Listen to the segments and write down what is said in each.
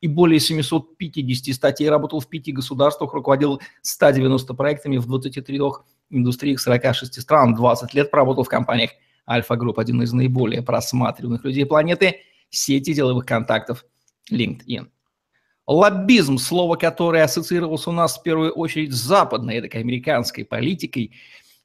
и более 750 статей, работал в пяти государствах, руководил 190 проектами в 23 индустриях 46 стран, 20 лет проработал в компаниях Альфа Групп, один из наиболее просматриваемых людей планеты, сети деловых контактов LinkedIn. Лоббизм, слово, которое ассоциировалось у нас в первую очередь с западной, этой американской политикой –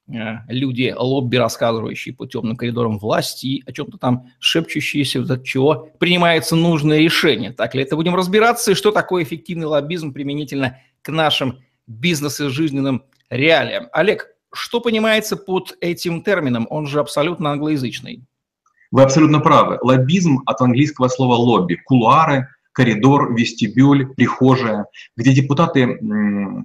люди, лобби, расхаживающие по темным коридорам власти, о чем-то там шепчущиеся, от чего принимается нужное решение. Так ли это будем разбираться, и что такое эффективный лоббизм применительно к нашим бизнес и жизненным реалиям. Олег, что понимается под этим термином? Он же абсолютно англоязычный. Вы абсолютно правы. Лоббизм от английского слова лобби, кулуары, коридор, вестибюль, прихожая, где депутаты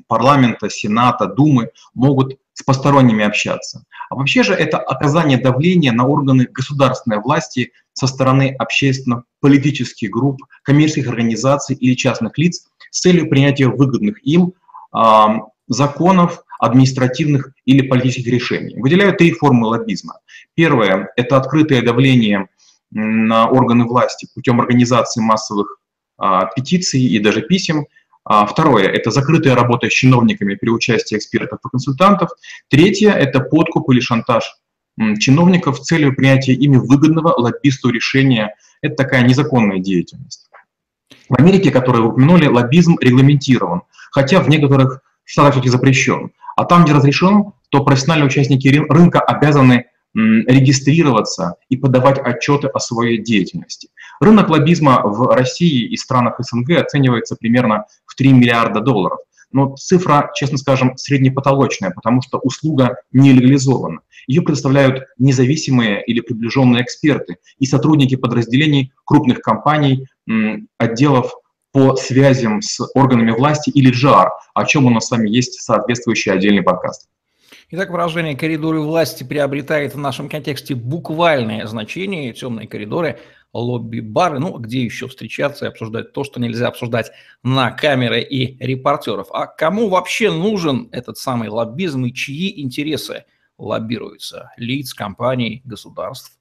парламента, сената, думы могут с посторонними общаться. А вообще же это оказание давления на органы государственной власти со стороны общественно-политических групп, коммерческих организаций или частных лиц с целью принятия выгодных им э, законов, административных или политических решений. Выделяют три формы лоббизма. Первое – это открытое давление на органы власти путем организации массовых э, петиций и даже писем, второе – это закрытая работа с чиновниками при участии экспертов и консультантов. Третье – это подкуп или шантаж чиновников с целью принятия ими выгодного лоббисту решения. Это такая незаконная деятельность. В Америке, которую вы упомянули, лоббизм регламентирован, хотя в некоторых штатах все-таки запрещен. А там, где разрешен, то профессиональные участники рынка обязаны регистрироваться и подавать отчеты о своей деятельности. Рынок лоббизма в России и странах СНГ оценивается примерно в 3 миллиарда долларов. Но цифра, честно скажем, среднепотолочная, потому что услуга не легализована. Ее предоставляют независимые или приближенные эксперты и сотрудники подразделений крупных компаний, отделов по связям с органами власти или JAR, о чем у нас с вами есть соответствующий отдельный подкаст. Итак, выражение «коридоры власти» приобретает в нашем контексте буквальное значение. Темные коридоры, лобби-бары, ну, где еще встречаться и обсуждать то, что нельзя обсуждать на камеры и репортеров. А кому вообще нужен этот самый лоббизм и чьи интересы лоббируются? Лиц, компаний, государств?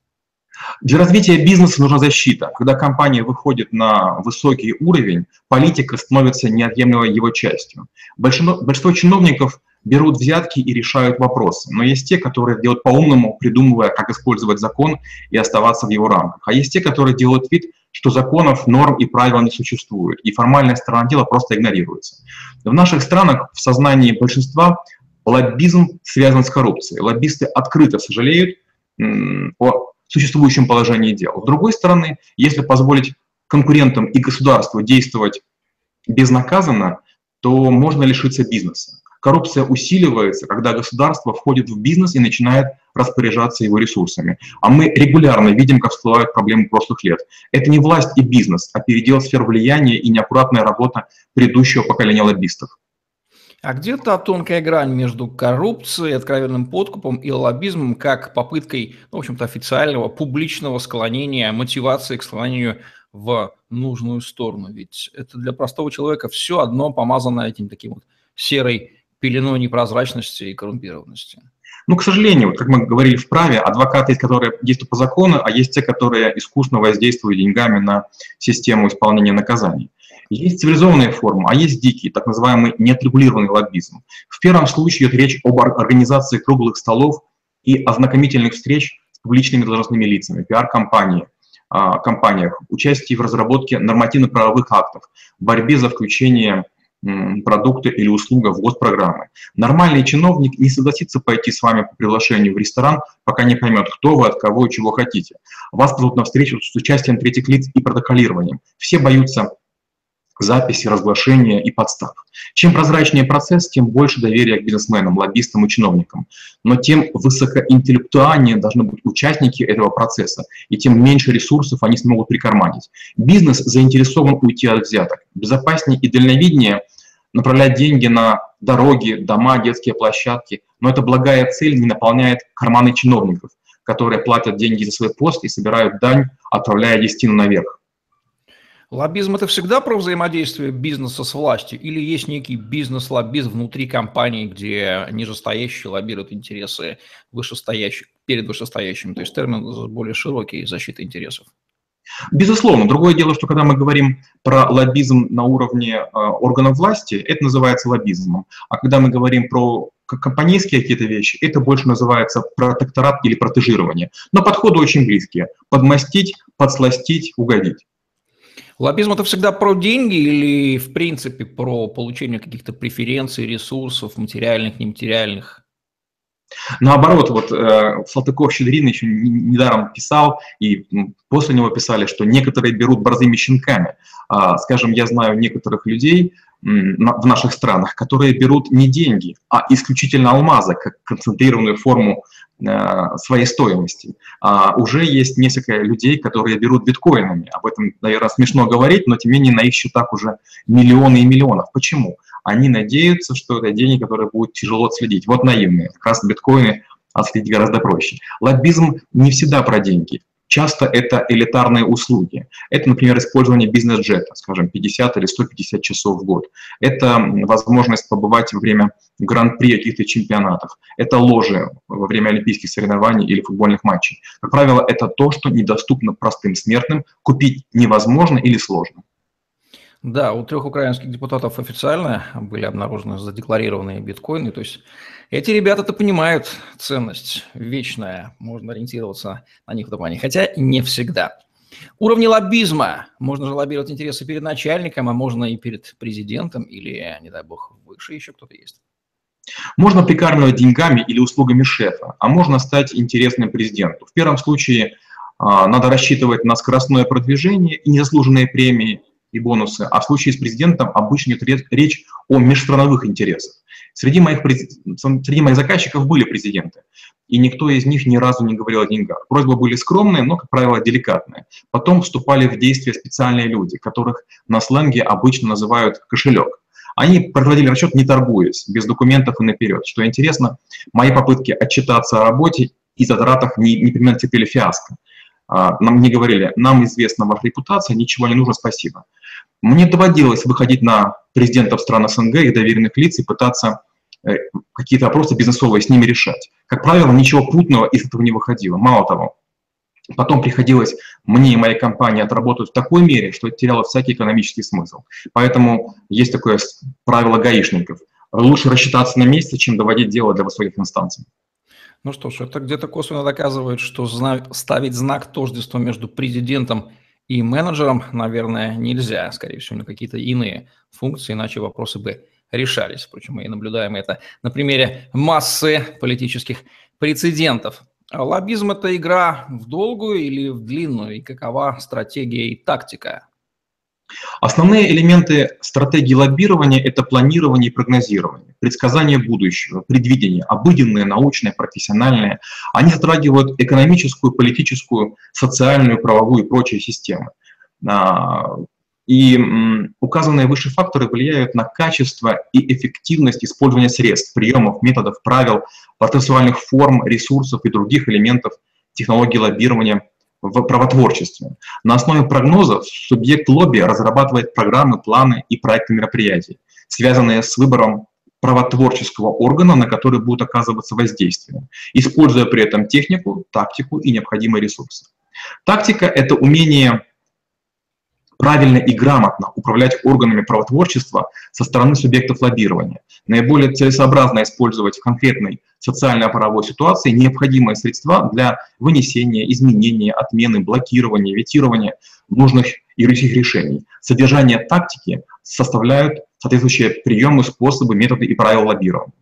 Для развития бизнеса нужна защита. Когда компания выходит на высокий уровень, политика становится неотъемлемой его частью. Большинство, большинство чиновников берут взятки и решают вопросы. Но есть те, которые делают по-умному, придумывая, как использовать закон и оставаться в его рамках. А есть те, которые делают вид, что законов, норм и правил не существует, и формальная сторона дела просто игнорируется. В наших странах в сознании большинства лоббизм связан с коррупцией. Лоббисты открыто сожалеют о существующем положении дел. С другой стороны, если позволить конкурентам и государству действовать безнаказанно, то можно лишиться бизнеса. Коррупция усиливается, когда государство входит в бизнес и начинает распоряжаться его ресурсами. А мы регулярно видим, как всплывают проблемы прошлых лет. Это не власть и бизнес, а передел сфер влияния и неаккуратная работа предыдущего поколения лоббистов. А где то тонкая грань между коррупцией, откровенным подкупом и лоббизмом, как попыткой, ну, в общем-то, официального, публичного склонения, мотивации к склонению в нужную сторону? Ведь это для простого человека все одно помазано этим таким вот серой пеленой непрозрачности и коррумпированности? Ну, к сожалению, как мы говорили в праве, адвокаты есть, которые действуют по закону, а есть те, которые искусно воздействуют деньгами на систему исполнения наказаний. Есть цивилизованные формы, а есть дикий, так называемый неотрегулированный лоббизм. В первом случае идет речь об организации круглых столов и ознакомительных встреч с публичными должностными лицами, пиар-компании, а, компаниях, участии в разработке нормативно-правовых актов, борьбе за включение продукты или услуга в госпрограммы. Нормальный чиновник не согласится пойти с вами по приглашению в ресторан, пока не поймет, кто вы, от кого и чего хотите. Вас позовут на встречу с участием третьих лиц и протоколированием. Все боятся записи, разглашения и подстав. Чем прозрачнее процесс, тем больше доверия к бизнесменам, лоббистам и чиновникам. Но тем высокоинтеллектуальнее должны быть участники этого процесса, и тем меньше ресурсов они смогут прикарманить. Бизнес заинтересован уйти от взяток. Безопаснее и дальновиднее направлять деньги на дороги, дома, детские площадки, но эта благая цель не наполняет карманы чиновников, которые платят деньги за свой пост и собирают дань, отправляя десятину наверх. Лоббизм – это всегда про взаимодействие бизнеса с властью или есть некий бизнес-лоббизм внутри компании, где нижестоящие лоббируют интересы вышестоящих перед вышестоящими? То есть термин более широкий – защита интересов. Безусловно. Другое дело, что когда мы говорим про лоббизм на уровне э, органов власти, это называется лоббизмом. А когда мы говорим про компанейские какие-то вещи, это больше называется протекторат или протежирование. Но подходы очень близкие. Подмастить, подсластить, угодить. Лоббизм это всегда про деньги или в принципе про получение каких-то преференций, ресурсов, материальных, нематериальных? Наоборот, вот э, Салтыков-Щедрин еще недаром писал, и после него писали, что некоторые берут борзыми щенками. А, скажем, я знаю некоторых людей в наших странах, которые берут не деньги, а исключительно алмазы, как концентрированную форму Э, своей стоимости. А уже есть несколько людей, которые берут биткоинами. Об этом, наверное, смешно говорить, но тем не менее на их счетах уже миллионы и миллионов. Почему? Они надеются, что это деньги, которые будут тяжело отследить. Вот наивные. Как раз биткоины отследить гораздо проще. Лоббизм не всегда про деньги. Часто это элитарные услуги. Это, например, использование бизнес-джета, скажем, 50 или 150 часов в год. Это возможность побывать во время гран-при каких-то чемпионатов. Это ложи во время олимпийских соревнований или футбольных матчей. Как правило, это то, что недоступно простым смертным, купить невозможно или сложно. Да, у трех украинских депутатов официально были обнаружены задекларированные биткоины. То есть эти ребята-то понимают ценность вечная, можно ориентироваться на них в этом плане, хотя не всегда. Уровни лоббизма. Можно же лоббировать интересы перед начальником, а можно и перед президентом, или, не дай бог, выше еще кто-то есть. Можно прикармливать деньгами или услугами шефа, а можно стать интересным президенту. В первом случае а, надо рассчитывать на скоростное продвижение и незаслуженные премии, и бонусы, а в случае с президентом обычно идет речь о межстрановых интересах. Среди моих, среди моих заказчиков были президенты, и никто из них ни разу не говорил о деньгах. Просьбы были скромные, но, как правило, деликатные. Потом вступали в действие специальные люди, которых на сленге обычно называют кошелек. Они проводили расчет, не торгуясь, без документов и наперед. Что интересно, мои попытки отчитаться о работе и затратах не, непременно терпели фиаско. А, нам не говорили, нам известна ваша репутация, ничего не нужно, спасибо. Мне доводилось выходить на президентов стран СНГ и доверенных лиц и пытаться э, какие-то вопросы бизнесовые с ними решать. Как правило, ничего путного из этого не выходило. Мало того, потом приходилось мне и моей компании отработать в такой мере, что это теряло всякий экономический смысл. Поэтому есть такое правило гаишников. Лучше рассчитаться на месте, чем доводить дело до высоких инстанций. Ну что ж, это где-то косвенно доказывает, что ставить знак тождества между президентом и менеджером, наверное, нельзя, скорее всего, на какие-то иные функции, иначе вопросы бы решались. Впрочем, мы и наблюдаем это на примере массы политических прецедентов. Лоббизм – это игра в долгую или в длинную, и какова стратегия и тактика Основные элементы стратегии лоббирования – это планирование и прогнозирование, предсказание будущего, предвидение, обыденное, научное, профессиональное. Они затрагивают экономическую, политическую, социальную, правовую и прочие системы. А, и указанные выше факторы влияют на качество и эффективность использования средств, приемов, методов, правил, процессуальных форм, ресурсов и других элементов технологии лоббирования – в правотворчестве. На основе прогнозов субъект лобби разрабатывает программы, планы и проекты мероприятий, связанные с выбором правотворческого органа, на который будет оказываться воздействие, используя при этом технику, тактику и необходимые ресурсы. Тактика – это умение правильно и грамотно управлять органами правотворчества со стороны субъектов лоббирования. Наиболее целесообразно использовать в конкретной социально-правовой ситуации необходимые средства для вынесения, изменения, отмены, блокирования, ветирования нужных юридических решений. Содержание тактики составляют соответствующие приемы, способы, методы и правила лоббирования.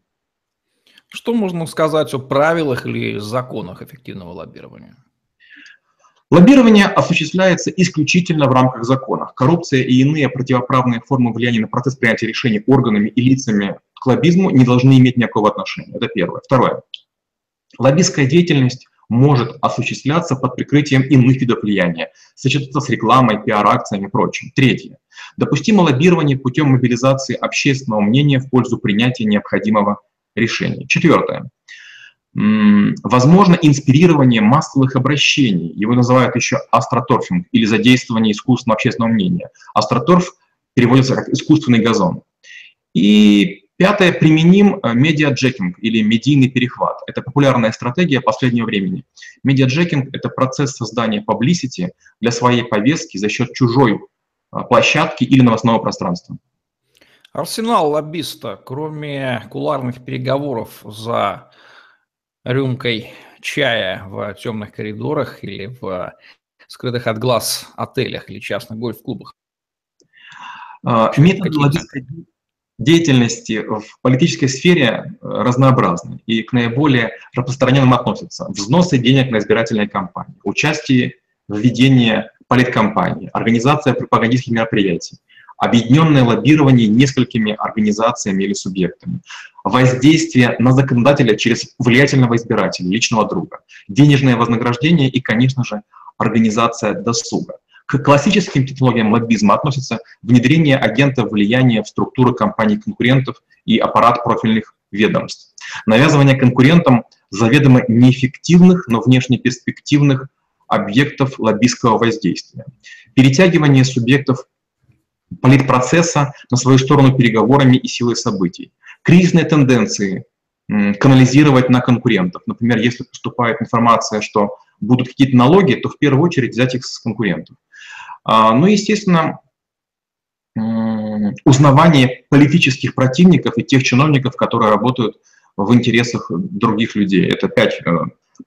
Что можно сказать о правилах или законах эффективного лоббирования? Лоббирование осуществляется исключительно в рамках закона. Коррупция и иные противоправные формы влияния на процесс принятия решений органами и лицами к лоббизму не должны иметь никакого отношения. Это первое. Второе. Лоббистская деятельность может осуществляться под прикрытием иных видов влияния, сочетаться с рекламой, пиар-акциями и прочим. Третье. Допустимо лоббирование путем мобилизации общественного мнения в пользу принятия необходимого решения. Четвертое. Возможно инспирирование массовых обращений. Его называют еще астротурфинг или задействование искусственного общественного мнения. AstroTurf переводится как искусственный газон. И Пятое, применим э, медиаджекинг или медийный перехват. Это популярная стратегия последнего времени. Медиаджекинг – это процесс создания publicity для своей повестки за счет чужой э, площадки или новостного пространства. Арсенал лоббиста, кроме куларных переговоров за рюмкой чая в темных коридорах или в скрытых от глаз отелях или частных гольф-клубах? А, методы лоббистской деятельности в политической сфере э, разнообразны и к наиболее распространенным относятся взносы денег на избирательные кампании, участие в ведении политкампании, организация пропагандистских мероприятий, объединенное лоббирование несколькими организациями или субъектами, воздействие на законодателя через влиятельного избирателя, личного друга, денежное вознаграждение и, конечно же, организация досуга. К классическим технологиям лоббизма относятся внедрение агентов влияния в структуры компаний-конкурентов и аппарат профильных ведомств, навязывание конкурентам заведомо неэффективных, но внешне перспективных объектов лоббистского воздействия, перетягивание субъектов политпроцесса на свою сторону переговорами и силой событий, кризисные тенденции канализировать на конкурентов. Например, если поступает информация, что будут какие-то налоги, то в первую очередь взять их с конкурентов. А, ну, естественно, узнавание политических противников и тех чиновников, которые работают в интересах других людей. Это пять э,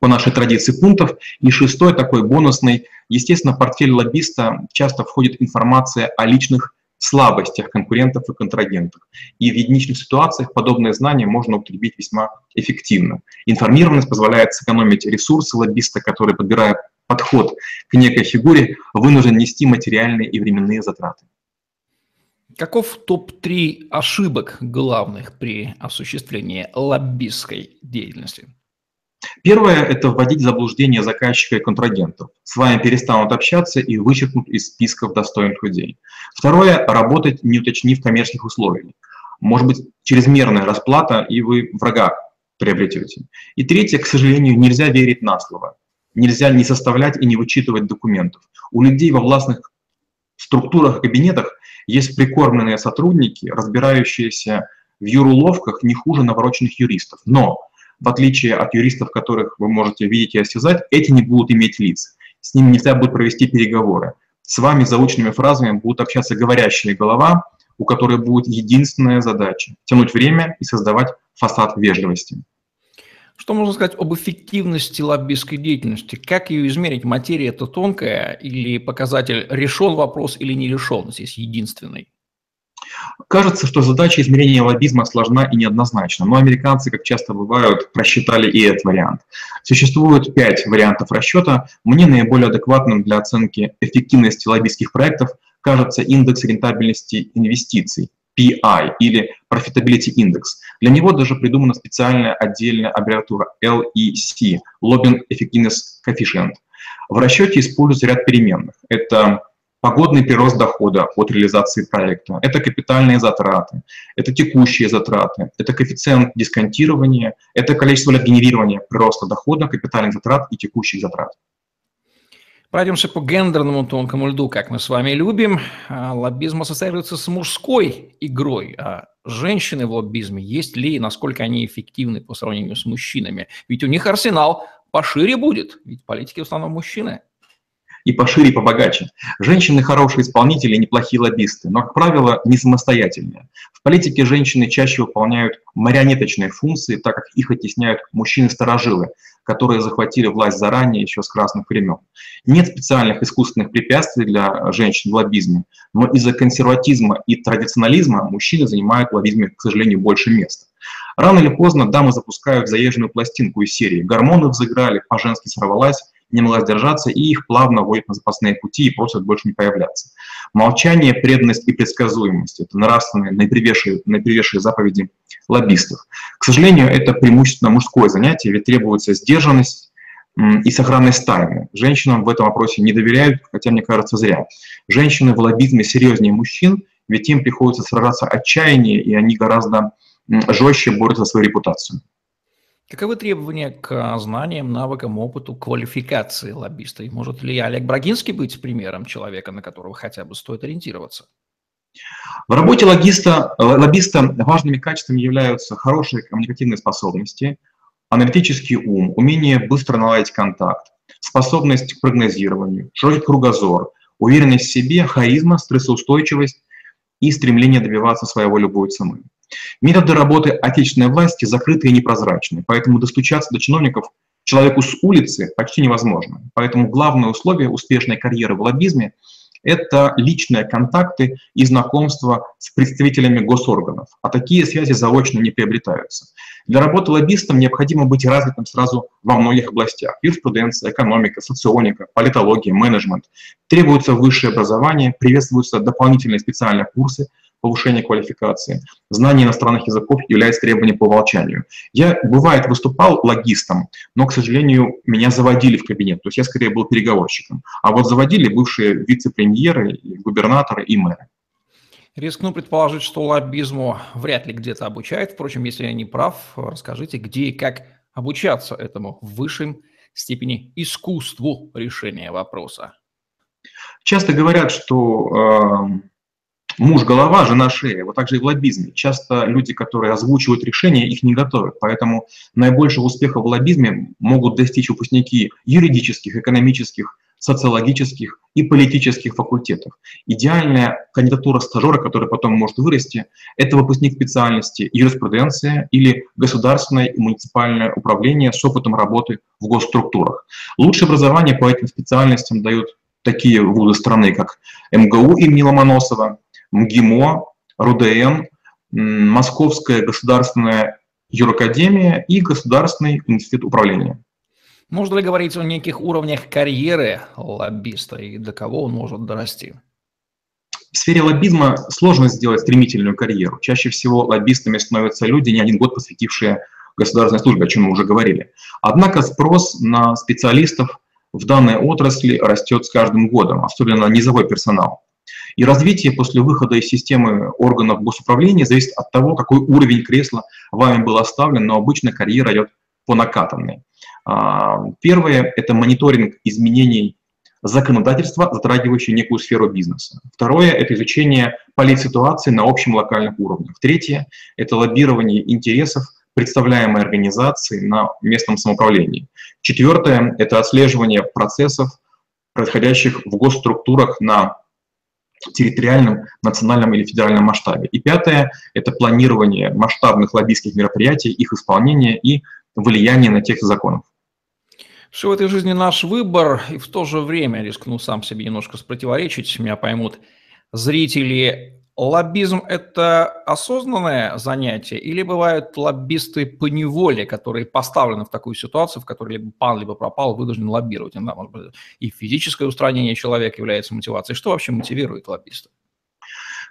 по нашей традиции пунктов. И шестой, такой бонусный, естественно, в портфель лоббиста часто входит информация о личных слабостях конкурентов и контрагентов. И в единичных ситуациях подобное знание можно употребить весьма эффективно. Информированность позволяет сэкономить ресурсы лоббиста, который, подбирая подход к некой фигуре, вынужден нести материальные и временные затраты. Каков топ-3 ошибок главных при осуществлении лоббистской деятельности? Первое – это вводить в заблуждение заказчика и контрагентов. С вами перестанут общаться и вычеркнут из списков достойных людей. Второе – работать, не уточнив коммерческих условий. Может быть, чрезмерная расплата, и вы врага приобретете. И третье, к сожалению, нельзя верить на слово. Нельзя не составлять и не вычитывать документов. У людей во властных структурах кабинетах есть прикормленные сотрудники, разбирающиеся в юруловках не хуже навороченных юристов. Но в отличие от юристов, которых вы можете видеть и осязать, эти не будут иметь лиц. С ними нельзя будет провести переговоры. С вами заученными фразами будут общаться говорящая голова, у которой будет единственная задача – тянуть время и создавать фасад вежливости. Что можно сказать об эффективности лоббистской деятельности? Как ее измерить? Материя это тонкая или показатель решен вопрос или не решен здесь единственный? Кажется, что задача измерения лоббизма сложна и неоднозначна, но американцы, как часто бывают, просчитали и этот вариант. Существует пять вариантов расчета. Мне наиболее адекватным для оценки эффективности лоббистских проектов кажется индекс рентабельности инвестиций, PI или Profitability Index. Для него даже придумана специальная отдельная аббревиатура LEC – Lobbying Effectiveness Coefficient. В расчете используется ряд переменных. Это погодный прирост дохода от реализации проекта, это капитальные затраты, это текущие затраты, это коэффициент дисконтирования, это количество лет генерирования прироста дохода, капитальных затрат и текущих затрат. Пройдемся по гендерному тонкому льду, как мы с вами любим. А, лоббизм ассоциируется с мужской игрой. А женщины в лоббизме есть ли и насколько они эффективны по сравнению с мужчинами? Ведь у них арсенал пошире будет, ведь политики в основном мужчины и пошире, и побогаче. Женщины хорошие исполнители, неплохие лоббисты, но, как правило, не самостоятельные. В политике женщины чаще выполняют марионеточные функции, так как их оттесняют мужчины-старожилы, которые захватили власть заранее, еще с красных времен. Нет специальных искусственных препятствий для женщин в лоббизме, но из-за консерватизма и традиционализма мужчины занимают в лоббизме, к сожалению, больше места. Рано или поздно дамы запускают заезженную пластинку из серии «Гормоны взыграли, по-женски сорвалась», не могла сдержаться, и их плавно вводят на запасные пути и просят больше не появляться. Молчание, преданность и предсказуемость – это нравственные, наипривешие, наипривешие заповеди лоббистов. К сожалению, это преимущественно мужское занятие, ведь требуется сдержанность, и сохранность тайны. Женщинам в этом вопросе не доверяют, хотя, мне кажется, зря. Женщины в лоббизме серьезнее мужчин, ведь им приходится сражаться отчаяние, и они гораздо жестче борются за свою репутацию. Каковы требования к знаниям, навыкам, опыту, квалификации лоббиста? И может ли Олег Брагинский быть примером человека, на которого хотя бы стоит ориентироваться? В работе логиста, лоббиста важными качествами являются хорошие коммуникативные способности, аналитический ум, умение быстро наладить контакт, способность к прогнозированию, широкий кругозор, уверенность в себе, харизма, стрессоустойчивость и стремление добиваться своего любой цены. Методы работы отечественной власти закрыты и непрозрачны, поэтому достучаться до чиновников человеку с улицы почти невозможно. Поэтому главное условие успешной карьеры в лоббизме – это личные контакты и знакомства с представителями госорганов. А такие связи заочно не приобретаются. Для работы лоббистом необходимо быть развитым сразу во многих областях. Юриспруденция, экономика, соционика, политология, менеджмент. Требуется высшее образование, приветствуются дополнительные специальные курсы – повышения квалификации. Знание иностранных языков является требованием по умолчанию. Я, бывает, выступал логистом, но, к сожалению, меня заводили в кабинет. То есть я скорее был переговорщиком. А вот заводили бывшие вице-премьеры, губернаторы и мэры. Рискну предположить, что лоббизму вряд ли где-то обучают. Впрочем, если я не прав, расскажите, где и как обучаться этому в высшей степени искусству решения вопроса. Часто говорят, что э, Муж – голова, жена – шея. Вот так же и в лоббизме. Часто люди, которые озвучивают решения, их не готовят. Поэтому наибольшего успеха в лоббизме могут достичь выпускники юридических, экономических, социологических и политических факультетов. Идеальная кандидатура стажера, который потом может вырасти, это выпускник специальности юриспруденция или государственное и муниципальное управление с опытом работы в госструктурах. Лучшее образование по этим специальностям дают такие вузы страны, как МГУ имени Ломоносова, МГИМО, РУДН, Московская государственная юракадемия и Государственный институт управления. Можно ли говорить о неких уровнях карьеры лоббиста и до кого он может дорасти? В сфере лоббизма сложно сделать стремительную карьеру. Чаще всего лоббистами становятся люди, не один год посвятившие государственной службе, о чем мы уже говорили. Однако спрос на специалистов в данной отрасли растет с каждым годом, особенно на низовой персонал. И развитие после выхода из системы органов госуправления зависит от того, какой уровень кресла вами был оставлен, но обычно карьера идет по накатанной. А, первое – это мониторинг изменений законодательства, затрагивающие некую сферу бизнеса. Второе – это изучение политситуации на общем локальных уровнях. Третье – это лоббирование интересов представляемой организации на местном самоуправлении. Четвертое – это отслеживание процессов, происходящих в госструктурах на территориальном, национальном или федеральном масштабе. И пятое – это планирование масштабных лоббистских мероприятий, их исполнение и влияние на текст законов. Все в этой жизни наш выбор, и в то же время, рискну сам себе немножко спротиворечить, меня поймут зрители, Лоббизм – это осознанное занятие или бывают лоббисты по неволе, которые поставлены в такую ситуацию, в которой либо пан, либо пропал, вынужден лоббировать? Да, может быть, и физическое устранение человека является мотивацией. Что вообще мотивирует лоббиста?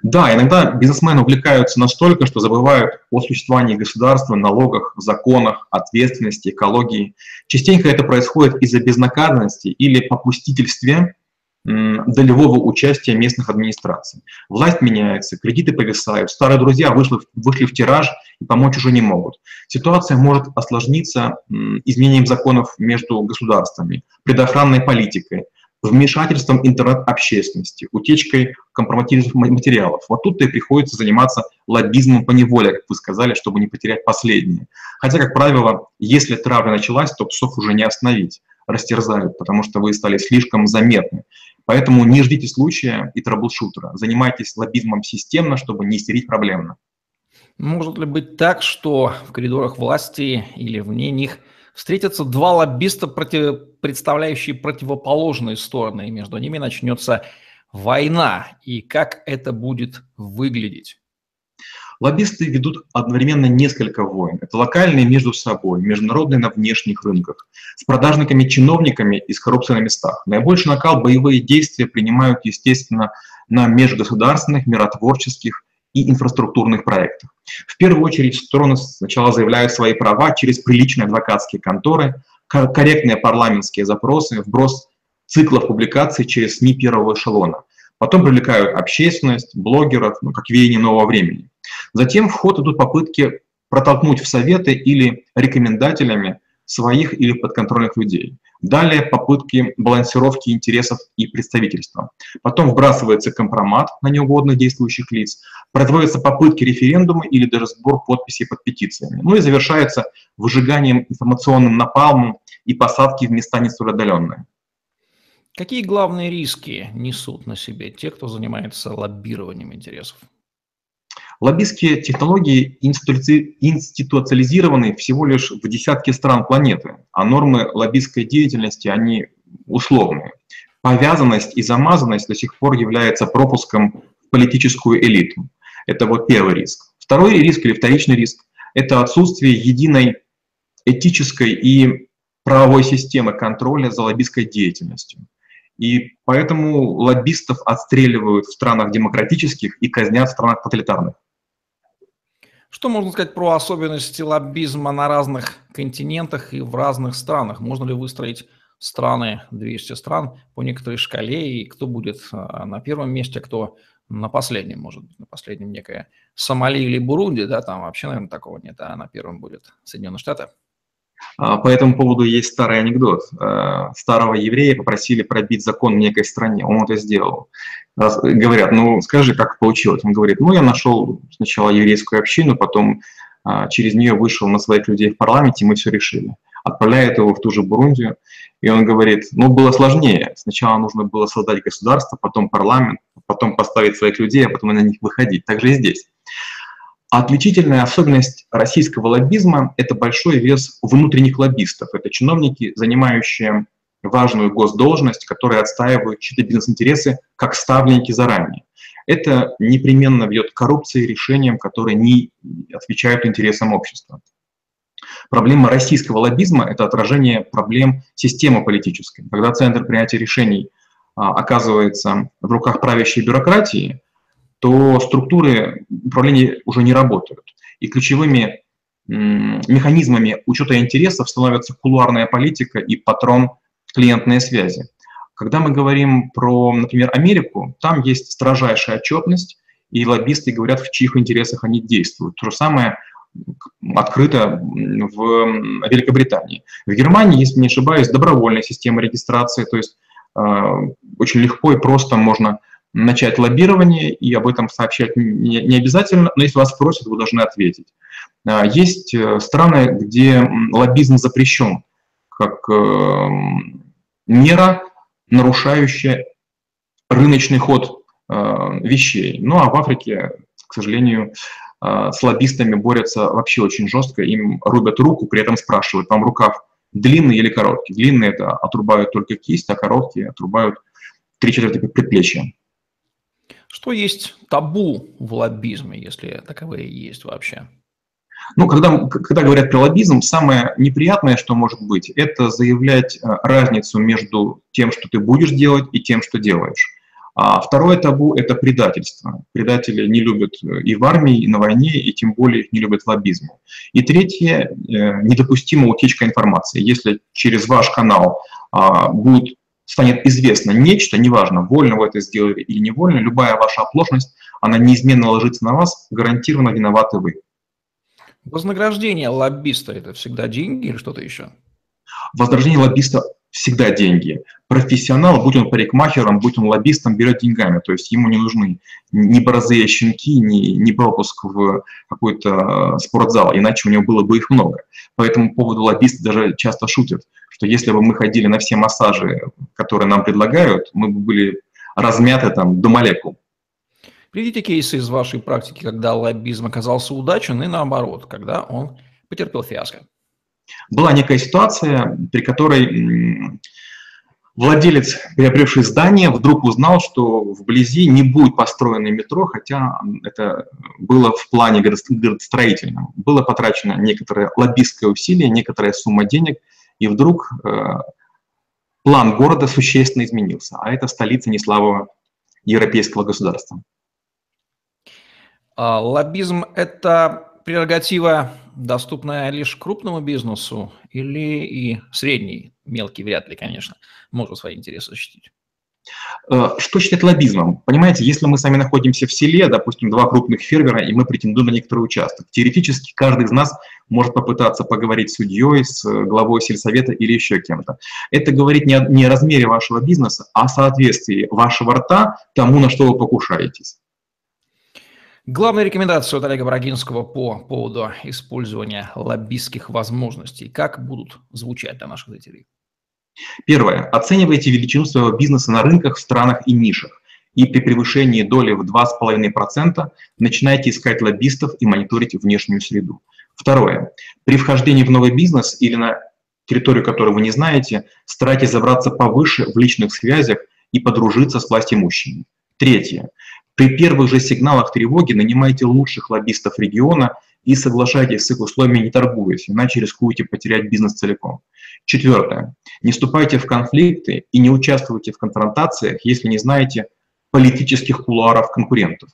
Да, иногда бизнесмены увлекаются настолько, что забывают о существовании государства, налогах, законах, ответственности, экологии. Частенько это происходит из-за безнаказанности или попустительстве долевого участия местных администраций. Власть меняется, кредиты повисают, старые друзья вышли, вышли в тираж и помочь уже не могут. Ситуация может осложниться изменением законов между государствами, предохранной политикой, вмешательством интернет-общественности, утечкой компромативных материалов. Вот тут и приходится заниматься лоббизмом поневоле, как вы сказали, чтобы не потерять последнее. Хотя, как правило, если травля началась, то псов уже не остановить растерзают, потому что вы стали слишком заметны. Поэтому не ждите случая и траблшутера. Занимайтесь лоббизмом системно, чтобы не истерить проблемно. Может ли быть так, что в коридорах власти или вне них встретятся два лоббиста, против... представляющие противоположные стороны, и между ними начнется война? И как это будет выглядеть? Лоббисты ведут одновременно несколько войн. Это локальные между собой, международные на внешних рынках, с продажниками-чиновниками и с коррупцией на местах. Наибольший накал боевые действия принимают, естественно, на межгосударственных, миротворческих и инфраструктурных проектах. В первую очередь стороны сначала заявляют свои права через приличные адвокатские конторы, корректные парламентские запросы, вброс циклов публикаций через СМИ первого эшелона. Потом привлекают общественность, блогеров, ну, как веяние нового времени. Затем в ход идут попытки протолкнуть в советы или рекомендателями своих или подконтрольных людей. Далее попытки балансировки интересов и представительства. Потом вбрасывается компромат на неугодных действующих лиц, производятся попытки референдума или даже сбор подписей под петициями. Ну и завершается выжиганием информационным напалмом и посадки в места не столь отдаленные. Какие главные риски несут на себе те, кто занимается лоббированием интересов? Лоббистские технологии институциализированы всего лишь в десятке стран планеты, а нормы лоббистской деятельности, они условные. Повязанность и замазанность до сих пор является пропуском в политическую элиту. Это вот первый риск. Второй риск или вторичный риск – это отсутствие единой этической и правовой системы контроля за лоббистской деятельностью. И поэтому лоббистов отстреливают в странах демократических и казнят в странах тоталитарных. Что можно сказать про особенности лоббизма на разных континентах и в разных странах? Можно ли выстроить страны, 200 стран по некоторой шкале, и кто будет а, на первом месте, кто на последнем, может быть, на последнем некая Сомали или Бурунди, да, там вообще, наверное, такого нет, а на первом будет Соединенные Штаты. А, по этому поводу есть старый анекдот. А, старого еврея попросили пробить закон в некой стране, он это сделал. Говорят, ну скажи, как получилось? Он говорит, ну я нашел сначала еврейскую общину, потом а, через нее вышел на своих людей в парламенте, и мы все решили. Отправляет его в ту же Бурундию, и он говорит, ну было сложнее. Сначала нужно было создать государство, потом парламент, потом поставить своих людей, а потом на них выходить. Так же и здесь. Отличительная особенность российского лоббизма – это большой вес внутренних лоббистов. Это чиновники, занимающие важную госдолжность, которые отстаивают чьи-то бизнес-интересы как ставленники заранее. Это непременно ведет к коррупции решениям, которые не отвечают интересам общества. Проблема российского лоббизма – это отражение проблем системы политической. Когда центр принятия решений а, оказывается в руках правящей бюрократии, то структуры управления уже не работают. И ключевыми механизмами учета интересов становятся кулуарная политика и патрон клиентные связи. Когда мы говорим про, например, Америку, там есть строжайшая отчетность, и лоббисты говорят, в чьих интересах они действуют. То же самое открыто в Великобритании. В Германии, если не ошибаюсь, добровольная система регистрации, то есть э, очень легко и просто можно начать лоббирование, и об этом сообщать не, не обязательно, но если вас спросят, вы должны ответить. Э, есть э, страны, где лоббизм запрещен, как э, мера, нарушающая рыночный ход э, вещей. Ну а в Африке, к сожалению, с лоббистами борются вообще очень жестко, им рубят руку, при этом спрашивают, вам рукав длинный или короткий. Длинный это отрубают только кисть, а короткие отрубают три четверти предплечья. Что есть табу в лоббизме, если таковые есть вообще? Ну, когда, когда говорят про лоббизм, самое неприятное, что может быть, это заявлять э, разницу между тем, что ты будешь делать, и тем, что делаешь. А второе табу – это предательство. Предатели не любят э, и в армии, и на войне, и тем более их не любят в. И третье – э, недопустима утечка информации. Если через ваш канал а, будет, станет известно нечто, неважно, вольно вы это сделали или невольно, любая ваша оплошность, она неизменно ложится на вас, гарантированно виноваты вы. Вознаграждение лоббиста – это всегда деньги или что-то еще? Вознаграждение лоббиста всегда деньги. Профессионал, будь он парикмахером, будь он лоббистом, берет деньгами. То есть ему не нужны ни борзые щенки, ни, ни пропуск в какой-то спортзал, иначе у него было бы их много. По этому поводу лоббисты даже часто шутят, что если бы мы ходили на все массажи, которые нам предлагают, мы бы были размяты там до молекул. Приведите кейсы из вашей практики, когда лоббизм оказался удачен, и наоборот, когда он потерпел фиаско. Была некая ситуация, при которой владелец, приобретший здание, вдруг узнал, что вблизи не будет построено метро, хотя это было в плане городостроительном. Было потрачено некоторое лоббистское усилие, некоторая сумма денег, и вдруг э, план города существенно изменился, а это столица неслабого европейского государства. А, лоббизм – это прерогатива доступная лишь крупному бизнесу или и средний, мелкий вряд ли, конечно, может свои интересы защитить? Э, что считать лоббизмом? Понимаете, если мы сами находимся в селе, допустим, два крупных фермера, и мы претендуем на некоторый участок, теоретически каждый из нас может попытаться поговорить с судьей, с э, главой сельсовета или еще кем-то. Это говорит не о, не о размере вашего бизнеса, а о соответствии вашего рта тому, на что вы покушаетесь. Главная рекомендация от Олега Брагинского по поводу использования лоббистских возможностей. Как будут звучать для наших зрителей? Первое. Оценивайте величину своего бизнеса на рынках странах и нишах. И при превышении доли в 2,5% начинайте искать лоббистов и мониторить внешнюю среду. Второе. При вхождении в новый бизнес или на территорию, которую вы не знаете, старайтесь забраться повыше в личных связях и подружиться с властимущими. Третье. При первых же сигналах тревоги нанимайте лучших лоббистов региона и соглашайтесь с их условиями, не торгуясь, иначе рискуете потерять бизнес целиком. Четвертое. Не вступайте в конфликты и не участвуйте в конфронтациях, если не знаете политических кулуаров конкурентов.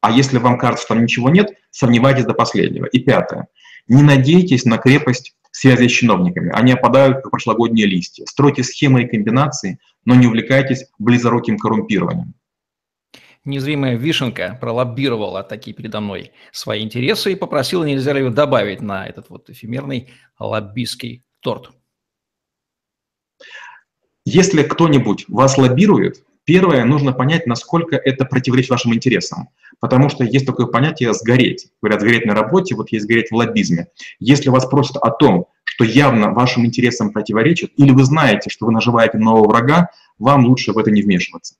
А если вам кажется, что там ничего нет, сомневайтесь до последнего. И пятое. Не надейтесь на крепость связи с чиновниками. Они опадают, как прошлогодние листья. Стройте схемы и комбинации, но не увлекайтесь близоруким коррумпированием. Незримая вишенка пролоббировала такие передо мной свои интересы и попросила, нельзя ли ее добавить на этот вот эфемерный лоббистский торт. Если кто-нибудь вас лоббирует, первое, нужно понять, насколько это противоречит вашим интересам. Потому что есть такое понятие «сгореть». Говорят, сгореть на работе, вот есть сгореть в лоббизме. Если вас просят о том, что явно вашим интересам противоречит, или вы знаете, что вы наживаете нового врага, вам лучше в это не вмешиваться.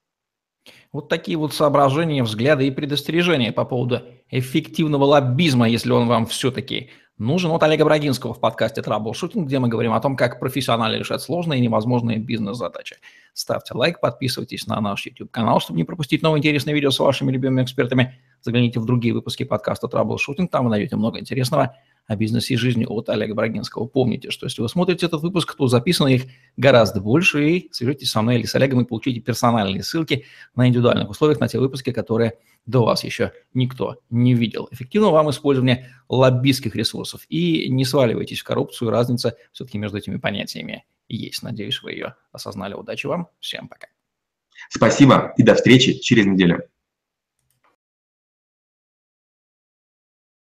Вот такие вот соображения, взгляды и предостережения по поводу эффективного лоббизма, если он вам все-таки нужен. Вот Олега Брагинского в подкасте «Траблшутинг», где мы говорим о том, как профессионально решать сложные и невозможные бизнес-задачи. Ставьте лайк, подписывайтесь на наш YouTube-канал, чтобы не пропустить новые интересные видео с вашими любимыми экспертами. Загляните в другие выпуски подкаста «Траблшутинг», там вы найдете много интересного о бизнесе и жизни от Олега Брагинского. Помните, что если вы смотрите этот выпуск, то записано их гораздо больше, и свяжитесь со мной или с Олегом и получите персональные ссылки на индивидуальных условиях на те выпуски, которые до вас еще никто не видел. Эффективного вам использования лоббистских ресурсов. И не сваливайтесь в коррупцию, разница все-таки между этими понятиями есть. Надеюсь, вы ее осознали. Удачи вам, всем пока. Спасибо и до встречи через неделю.